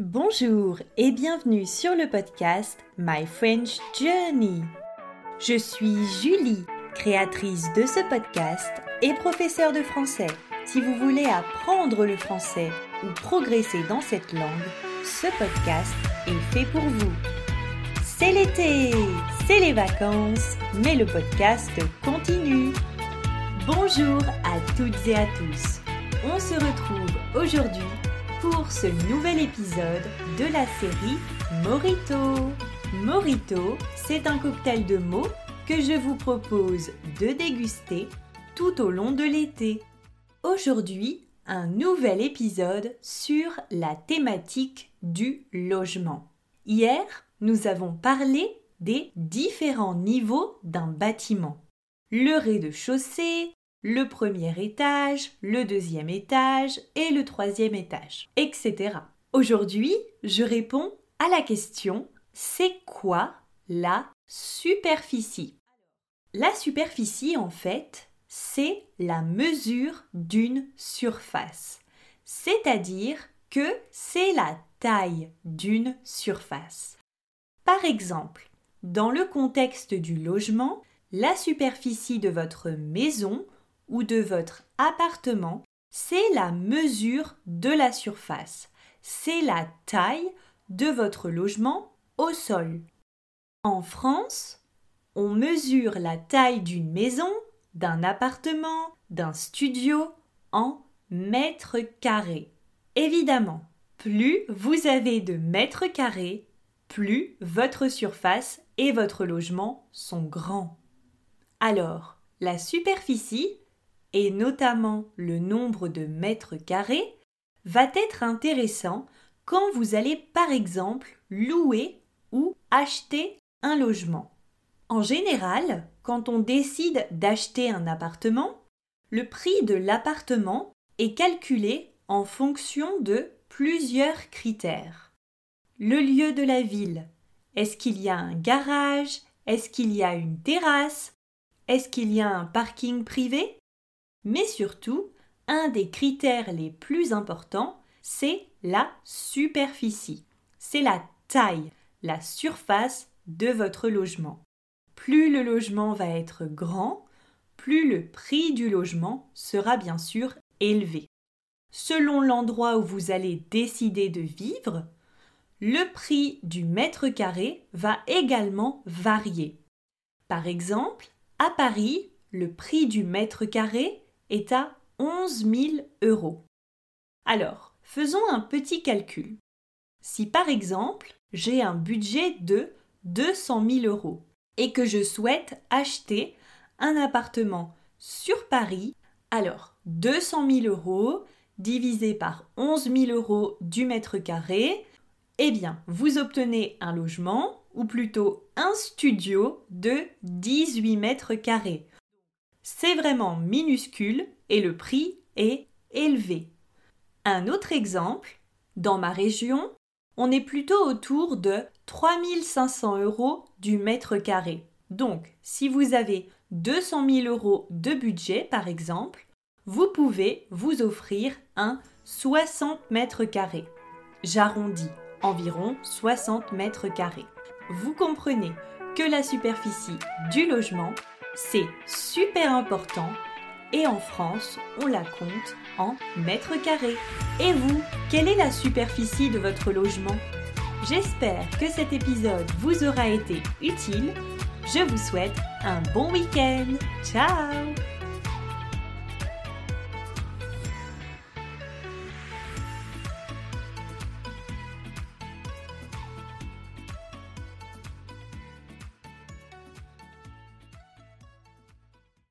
Bonjour et bienvenue sur le podcast My French Journey. Je suis Julie, créatrice de ce podcast et professeure de français. Si vous voulez apprendre le français ou progresser dans cette langue, ce podcast est fait pour vous. C'est l'été, c'est les vacances, mais le podcast continue. Bonjour à toutes et à tous. On se retrouve aujourd'hui pour ce nouvel épisode de la série Morito. Morito, c'est un cocktail de mots que je vous propose de déguster tout au long de l'été. Aujourd'hui, un nouvel épisode sur la thématique du logement. Hier, nous avons parlé des différents niveaux d'un bâtiment. Le rez-de-chaussée, le premier étage, le deuxième étage et le troisième étage, etc. Aujourd'hui, je réponds à la question c'est quoi la superficie? La superficie, en fait, c'est la mesure d'une surface, c'est-à-dire que c'est la taille d'une surface. Par exemple, dans le contexte du logement, la superficie de votre maison ou de votre appartement, c'est la mesure de la surface, c'est la taille de votre logement au sol. En France, on mesure la taille d'une maison, d'un appartement, d'un studio en mètres carrés. Évidemment, plus vous avez de mètres carrés, plus votre surface et votre logement sont grands. Alors, la superficie, et notamment le nombre de mètres carrés, va être intéressant quand vous allez par exemple louer ou acheter un logement. En général, quand on décide d'acheter un appartement, le prix de l'appartement est calculé en fonction de plusieurs critères. Le lieu de la ville. Est-ce qu'il y a un garage? Est-ce qu'il y a une terrasse? Est-ce qu'il y a un parking privé? Mais surtout, un des critères les plus importants, c'est la superficie. C'est la taille, la surface de votre logement. Plus le logement va être grand, plus le prix du logement sera bien sûr élevé. Selon l'endroit où vous allez décider de vivre, le prix du mètre carré va également varier. Par exemple, à Paris, le prix du mètre carré est à 11 000 euros. Alors, faisons un petit calcul. Si par exemple, j'ai un budget de 200 000 euros et que je souhaite acheter un appartement sur Paris, alors 200 000 euros divisé par 11 000 euros du mètre carré, eh bien, vous obtenez un logement, ou plutôt un studio de 18 mètres carrés. C'est vraiment minuscule et le prix est élevé. Un autre exemple, dans ma région, on est plutôt autour de 3500 euros du mètre carré. Donc, si vous avez 200 000 euros de budget, par exemple, vous pouvez vous offrir un 60 mètres carrés. J'arrondis, environ 60 mètres carrés. Vous comprenez que la superficie du logement c'est super important et en France, on la compte en mètres carrés. Et vous, quelle est la superficie de votre logement? J'espère que cet épisode vous aura été utile. Je vous souhaite un bon week-end. Ciao